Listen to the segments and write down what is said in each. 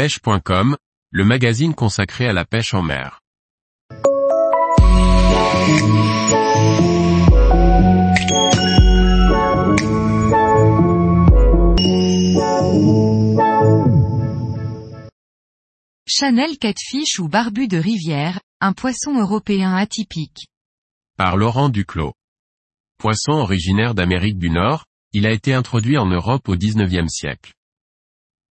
pêche.com, le magazine consacré à la pêche en mer. Chanel catfish ou barbu de rivière, un poisson européen atypique. Par Laurent Duclos. Poisson originaire d'Amérique du Nord, il a été introduit en Europe au XIXe siècle.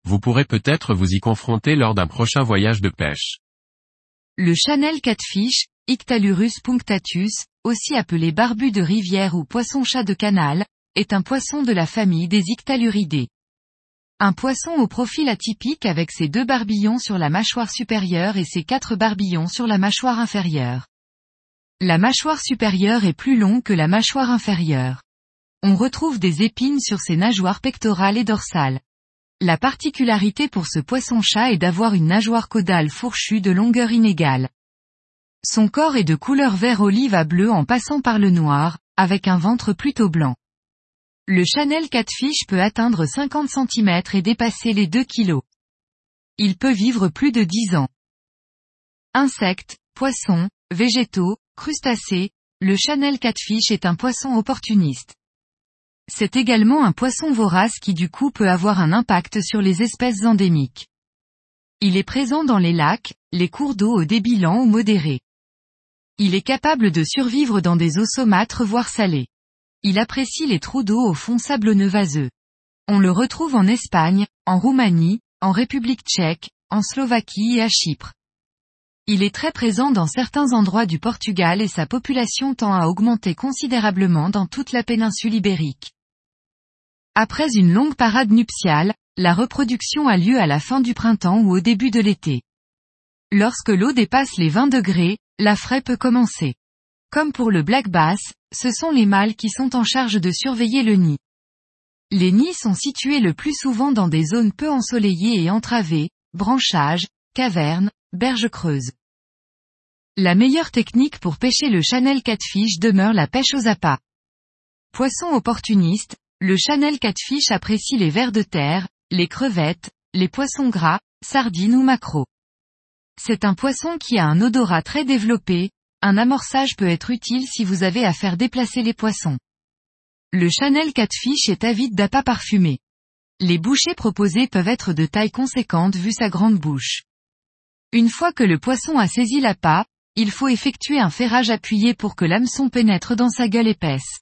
Vous pourrez peut-être vous y confronter lors d'un prochain voyage de pêche. Le Chanel catfish, Ictalurus punctatus, aussi appelé barbu de rivière ou poisson-chat de canal, est un poisson de la famille des Ictaluridés. Un poisson au profil atypique avec ses deux barbillons sur la mâchoire supérieure et ses quatre barbillons sur la mâchoire inférieure. La mâchoire supérieure est plus longue que la mâchoire inférieure. On retrouve des épines sur ses nageoires pectorales et dorsales. La particularité pour ce poisson-chat est d'avoir une nageoire caudale fourchue de longueur inégale. Son corps est de couleur vert olive à bleu en passant par le noir, avec un ventre plutôt blanc. Le Chanel catfish peut atteindre 50 cm et dépasser les 2 kg. Il peut vivre plus de 10 ans. Insectes, poissons, végétaux, crustacés, le Chanel catfish est un poisson opportuniste. C'est également un poisson vorace qui du coup peut avoir un impact sur les espèces endémiques. Il est présent dans les lacs, les cours d'eau au débit ou modéré. Il est capable de survivre dans des eaux saumâtres voire salées. Il apprécie les trous d'eau au fond sablonneux vaseux. On le retrouve en Espagne, en Roumanie, en République tchèque, en Slovaquie et à Chypre. Il est très présent dans certains endroits du Portugal et sa population tend à augmenter considérablement dans toute la péninsule ibérique. Après une longue parade nuptiale, la reproduction a lieu à la fin du printemps ou au début de l'été. Lorsque l'eau dépasse les 20 degrés, la fraie peut commencer. Comme pour le black bass, ce sont les mâles qui sont en charge de surveiller le nid. Les nids sont situés le plus souvent dans des zones peu ensoleillées et entravées, branchages, cavernes, berges creuses. La meilleure technique pour pêcher le Chanel catfish demeure la pêche aux appâts. Poisson opportuniste, le Chanel catfish apprécie les vers de terre, les crevettes, les poissons gras, sardines ou maquereaux. C'est un poisson qui a un odorat très développé, un amorçage peut être utile si vous avez à faire déplacer les poissons. Le Chanel Catfish est avide d'appât parfumé. Les bouchées proposées peuvent être de taille conséquente vu sa grande bouche. Une fois que le poisson a saisi l'appât, il faut effectuer un ferrage appuyé pour que l'hameçon pénètre dans sa gueule épaisse.